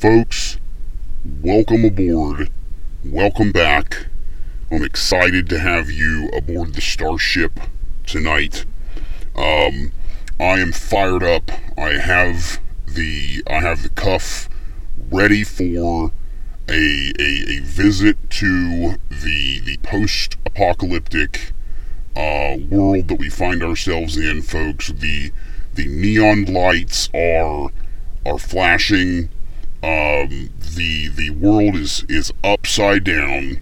Folks, welcome aboard. Welcome back. I'm excited to have you aboard the Starship tonight. Um, I am fired up. I have the I have the cuff ready for a, a, a visit to the the post apocalyptic uh, world that we find ourselves in, folks. The the neon lights are are flashing. Um, the the world is is upside down,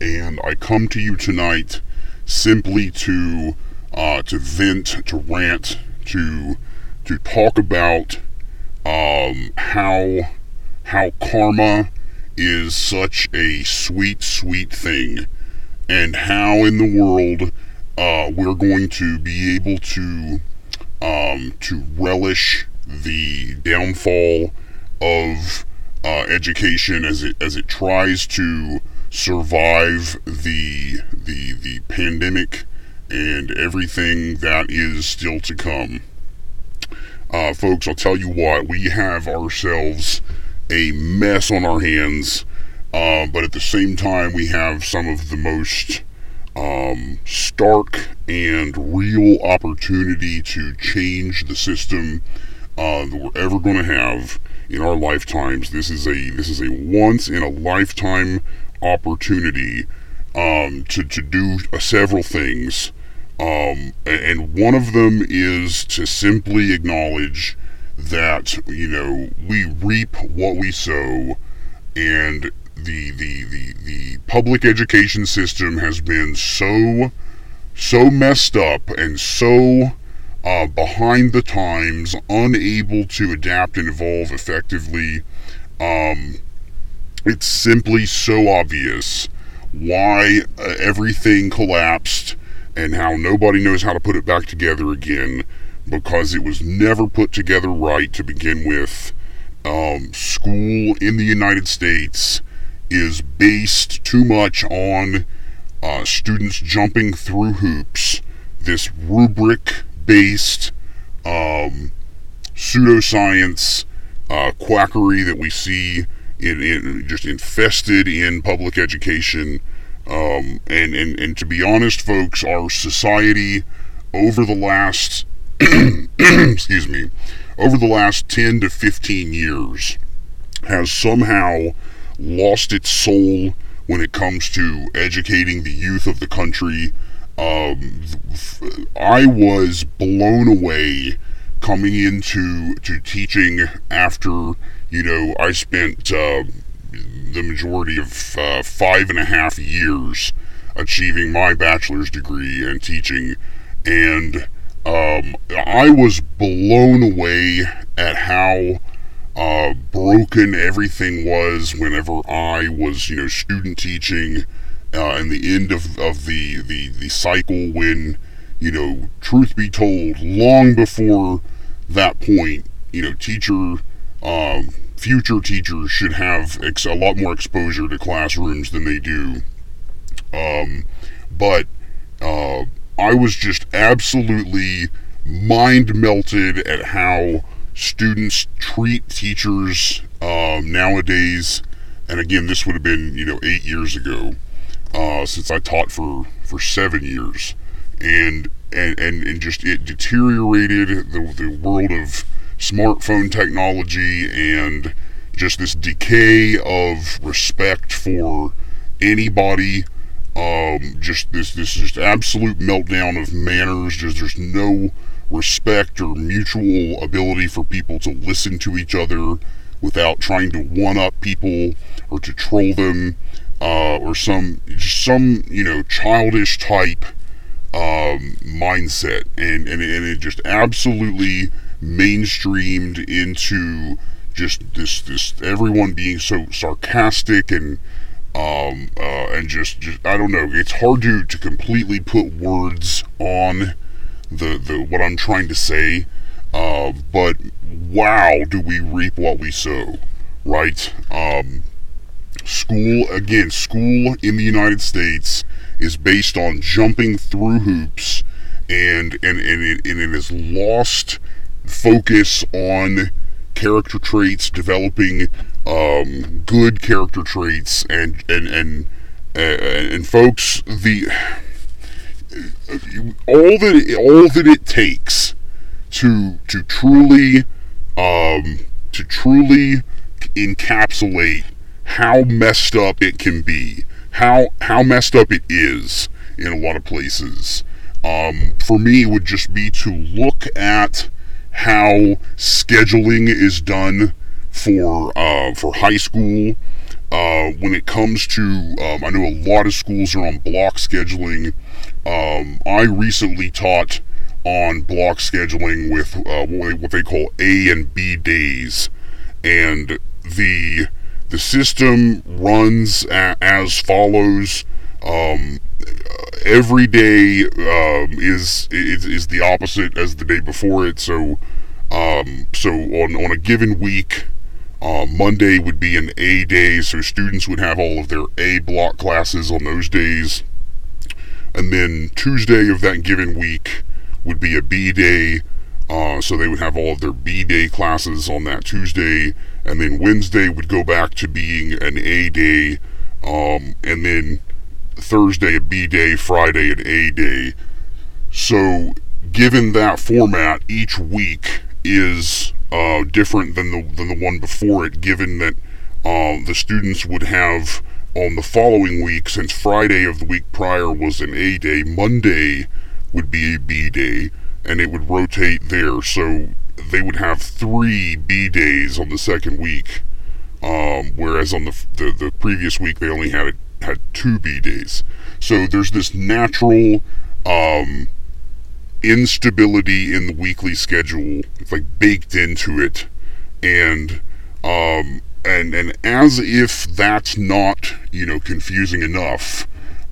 and I come to you tonight simply to uh, to vent, to rant, to to talk about um, how how karma is such a sweet, sweet thing, and how in the world uh, we're going to be able to um, to relish the downfall of uh, education as it as it tries to survive the the the pandemic and everything that is still to come. Uh, folks, I'll tell you what, we have ourselves a mess on our hands, uh, but at the same time, we have some of the most um, stark and real opportunity to change the system uh, that we're ever going to have in our lifetimes. This is a this is a once in a lifetime opportunity um, to to do uh, several things. Um, and one of them is to simply acknowledge that you know we reap what we sow, and the the the the public education system has been so so messed up and so uh, behind the times, unable to adapt and evolve effectively. Um, it's simply so obvious why uh, everything collapsed and how nobody knows how to put it back together again because it was never put together right to begin with. Um, school in the United States is based too much on uh, students jumping through hoops. This rubric based um, pseudoscience uh, quackery that we see in, in, just infested in public education. Um, and, and, and to be honest, folks, our society over the last excuse me, over the last 10 to 15 years has somehow lost its soul when it comes to educating the youth of the country. Um, I was blown away coming into to teaching after you know I spent uh, the majority of uh, five and a half years achieving my bachelor's degree and teaching and um, I was blown away at how uh, broken everything was whenever I was, you know, student teaching uh, and the end of, of the, the, the cycle when, you know, truth be told, long before that point, you know, teacher, um, future teachers should have ex- a lot more exposure to classrooms than they do. Um, but, uh, I was just absolutely mind melted at how students treat teachers um, nowadays. And again, this would have been you know eight years ago uh, since I taught for for seven years, and and and, and just it deteriorated the the world of smartphone technology and just this decay of respect for anybody um, just this this just absolute meltdown of manners. Just there's no respect or mutual ability for people to listen to each other without trying to one up people or to troll them uh, or some some you know childish type um, mindset and, and and it just absolutely mainstreamed into just this this everyone being so sarcastic and um, uh, and just, just I don't know. It's hard to to completely put words on the the what I'm trying to say. Uh, but wow, do we reap what we sow, right? Um, school again, school in the United States is based on jumping through hoops and and and it, and it has lost focus on character traits, developing um, good character traits, and and and and, and folks, the all that it, all that it takes to to truly um, to truly encapsulate how messed up it can be, how how messed up it is in a lot of places. Um, for me, would just be to look at how scheduling is done for uh, for high school. Uh, when it comes to, um, I know a lot of schools are on block scheduling. Um, I recently taught on block scheduling with uh, what they call A and B days, and the the system runs a- as follows. Um, every day um, is, is is the opposite as the day before it. So um, so on on a given week, uh, Monday would be an A day, so students would have all of their A block classes on those days, and then Tuesday of that given week would be a B day. Uh, so they would have all of their B day classes on that Tuesday, and then Wednesday would go back to being an A day, um, and then Thursday a B day, Friday an A day. So, given that format, each week is uh, different than the than the one before it. Given that uh, the students would have on the following week, since Friday of the week prior was an A day, Monday would be a B day, and it would rotate there. So they would have three B days on the second week, um, whereas on the, the the previous week they only had had two B days. So there's this natural um, instability in the weekly schedule. It's like baked into it, and um, and and as if that's not you know confusing enough,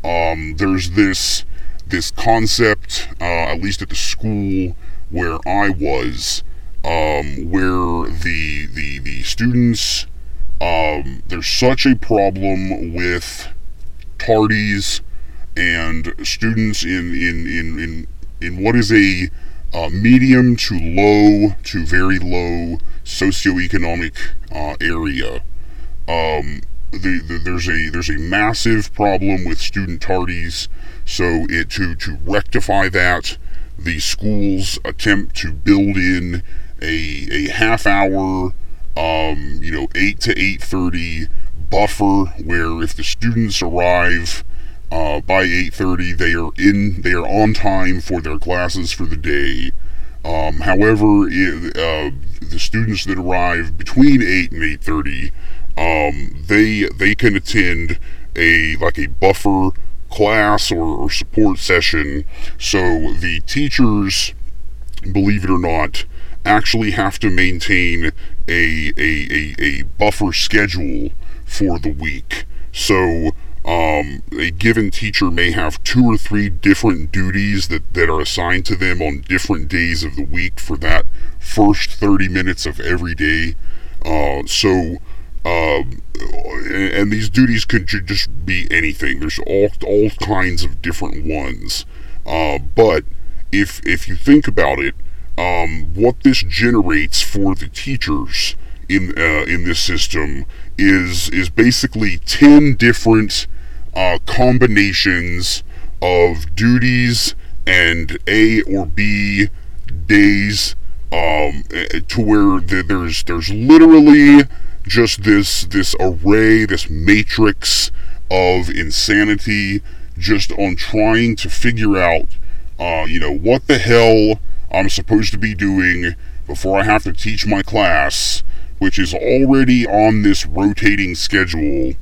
um, there's this this concept, uh, at least at the school where I was, um, where the the the students um, there's such a problem with tardies and students in in in in, in what is a uh, medium to low to very low socioeconomic uh, area. Um, the, the, there's a there's a massive problem with student tardies. So it to to rectify that, the schools attempt to build in a a half hour, um, you know, eight to eight thirty buffer where if the students arrive uh, by 8:30 they are in they are on time for their classes for the day. Um, however, it, uh, the students that arrive between 8 and 8:30 um, they they can attend a like a buffer class or, or support session. So the teachers, believe it or not, actually have to maintain a, a, a, a buffer schedule for the week. So um, a given teacher may have two or three different duties that, that are assigned to them on different days of the week for that first 30 minutes of every day. Uh, so, um, and, and, these duties could just be anything. There's all, all kinds of different ones. Uh, but if, if you think about it, um, what this generates for the teachers in uh, in this system is is basically ten different uh, combinations of duties and A or B days um, eh, to where there's there's literally just this this array, this matrix of insanity, just on trying to figure out, uh, you know, what the hell I'm supposed to be doing before I have to teach my class, which is already on this rotating schedule.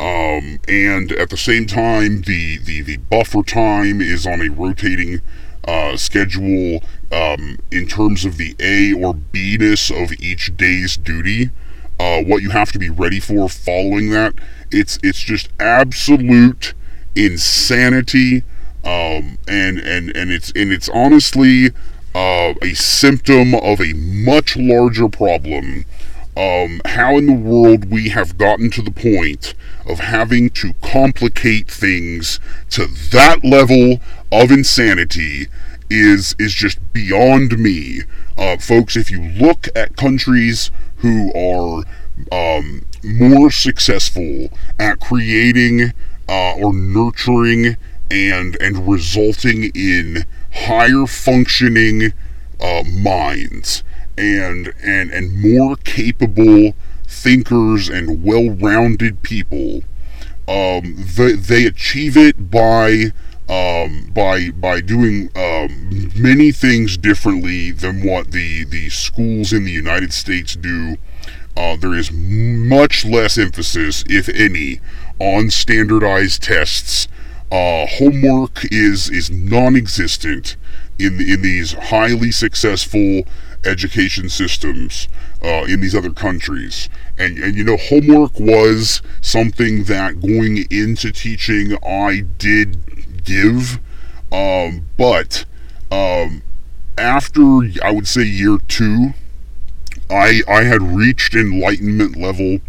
Um, and at the same time, the, the, the buffer time is on a rotating uh, schedule um, in terms of the A or B ness of each day's duty. Uh, what you have to be ready for following that. It's it's just absolute insanity, um, and and and it's and it's honestly uh, a symptom of a much larger problem. Um, how in the world we have gotten to the point of having to complicate things to that level of insanity is is just beyond me, uh, folks. If you look at countries who are um, more successful at creating uh, or nurturing and and resulting in higher functioning uh, minds and and and more capable thinkers and well-rounded people. Um, they, they achieve it by um, by by doing um, many things differently than what the the schools in the United States do. Uh, there is much less emphasis, if any, on standardized tests. Uh, homework is is non-existent in in these highly successful education systems uh, in these other countries. And, and you know, homework was something that going into teaching I did give, um, but um, after I would say year two, I I had reached enlightenment level.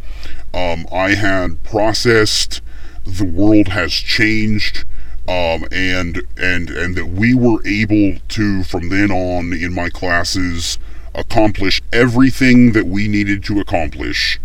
Um, I had processed the world has changed. Um, and and and that we were able to from then on in my classes accomplish everything that we needed to accomplish.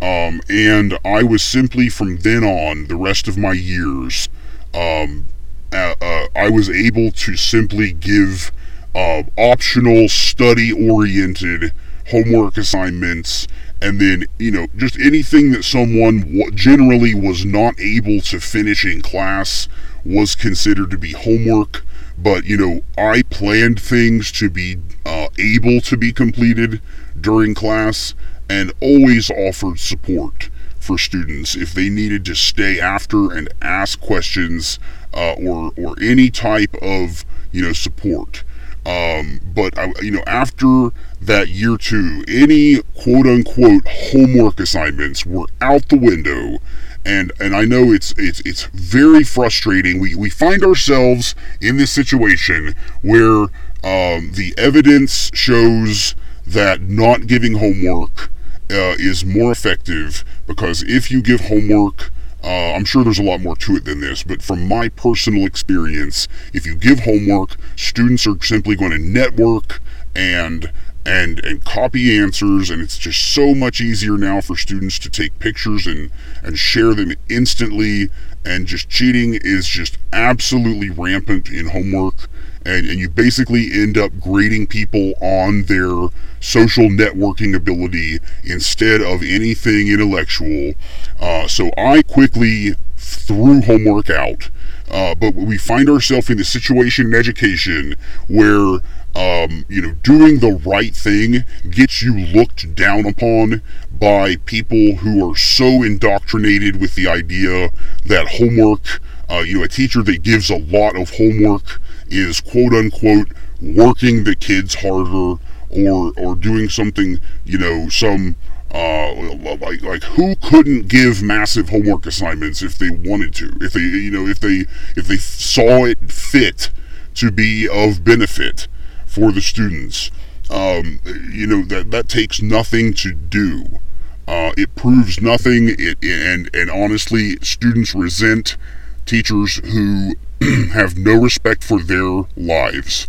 Um, and I was simply from then on, the rest of my years, um, uh, uh, I was able to simply give uh, optional, study oriented homework assignments. And then, you know, just anything that someone w- generally was not able to finish in class was considered to be homework but you know i planned things to be uh, able to be completed during class and always offered support for students if they needed to stay after and ask questions uh, or or any type of you know support. Um, but I, you know after that year two any quote unquote homework assignments were out the window and and I know it's it's it's very frustrating. We we find ourselves in this situation where um, the evidence shows that not giving homework uh, is more effective because if you give homework. Uh, I'm sure there's a lot more to it than this, but from my personal experience, if you give homework, students are simply going to network and and and copy answers and it's just so much easier now for students to take pictures and and share them instantly and just cheating is just absolutely rampant in homework and, and you basically end up grading people on their social networking ability instead of anything intellectual. Uh, so i quickly threw homework out. Uh, but we find ourselves in a situation in education where um, you know, doing the right thing gets you looked down upon by people who are so indoctrinated with the idea that homework, uh, you know, a teacher that gives a lot of homework is quote unquote working the kids harder or or doing something, you know, some uh, like like who couldn't give massive homework assignments if they wanted to, if they you know if they if they saw it fit to be of benefit for the students. Um, you know that that takes nothing to do. Uh, it proves nothing. It, and and honestly, students resent teachers who have no respect for their lives.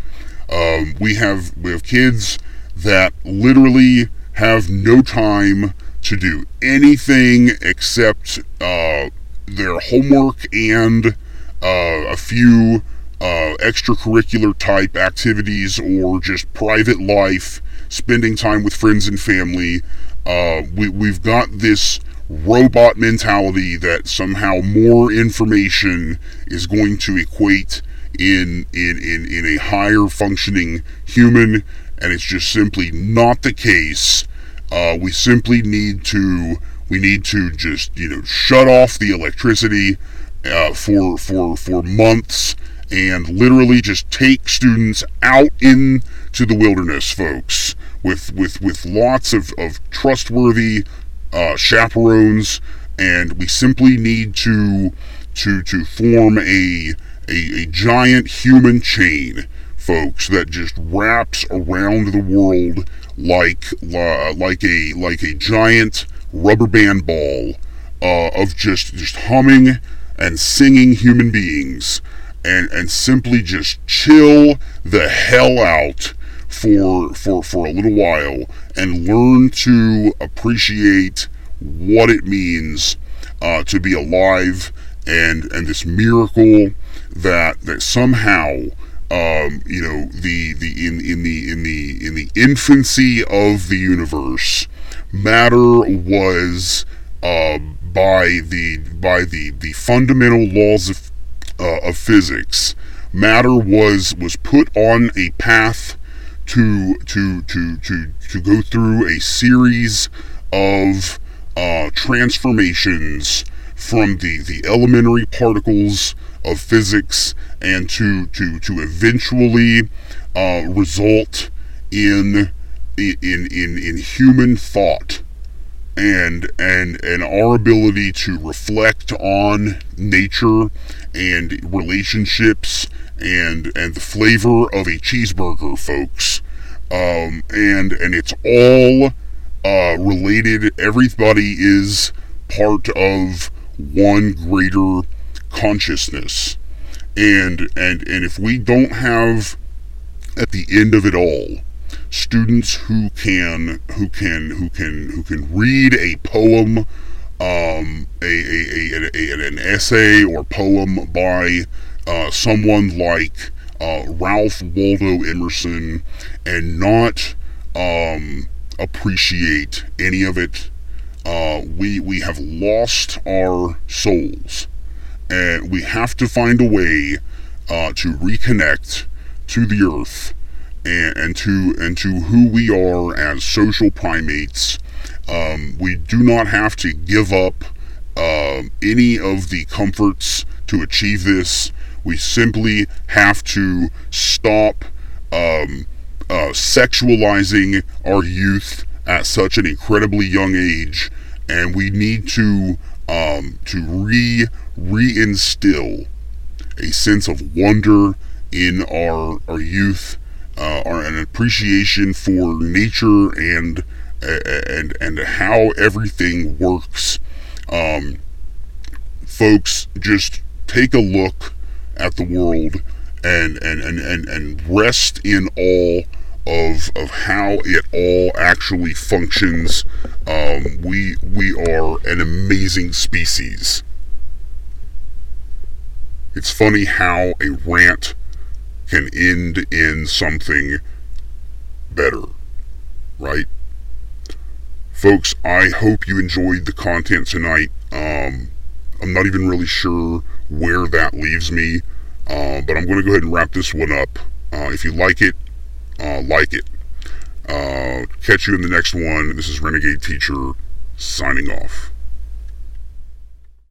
Um, we have we have kids that literally have no time to do anything except uh, their homework and uh, a few uh, extracurricular type activities or just private life, spending time with friends and family. Uh, we, we've got this robot mentality that somehow more information is going to equate in, in, in, in a higher functioning human, and it's just simply not the case. Uh, we simply need to we need to just you know shut off the electricity uh, for for for months and literally just take students out into the wilderness, folks, with with with lots of of trustworthy uh, chaperones, and we simply need to to to form a a, a giant human chain, folks, that just wraps around the world like uh, like a like a giant rubber band ball uh, of just just humming and singing human beings and and simply just chill the hell out for for for a little while and learn to appreciate what it means uh, to be alive and and this miracle that that somehow um, you know the the in in the in the in the infancy of the universe matter was uh, by the by the the fundamental laws of uh, of physics. Matter was was put on a path to to to to to go through a series of uh, transformations from the the elementary particles of physics and to to to eventually uh, result in in in in human thought and and and our ability to reflect on nature and relationships and and the flavor of a cheeseburger folks. Um, and and it's all uh, related. Everybody is part of one greater consciousness. And and and if we don't have at the end of it all students who can who can who can who can read a poem um, a, a, a, an essay or poem by uh, someone like uh, Ralph Waldo Emerson and not um, appreciate any of it. Uh, we we have lost our souls, and we have to find a way uh, to reconnect to the earth and, and to and to who we are as social primates. Um, we do not have to give up uh, any of the comforts to achieve this. We simply have to stop um, uh, sexualizing our youth at such an incredibly young age, and we need to um, to re reinstill a sense of wonder in our our youth uh, or an appreciation for nature and and and how everything works. Um, folks, just take a look at the world and and, and, and, and rest in awe of of how it all actually functions. Um, we we are an amazing species. It's funny how a rant can end in something better, right? Folks, I hope you enjoyed the content tonight. Um, I'm not even really sure where that leaves me, uh, but I'm going to go ahead and wrap this one up. Uh, if you like it, uh, like it. Uh, catch you in the next one. This is Renegade Teacher signing off.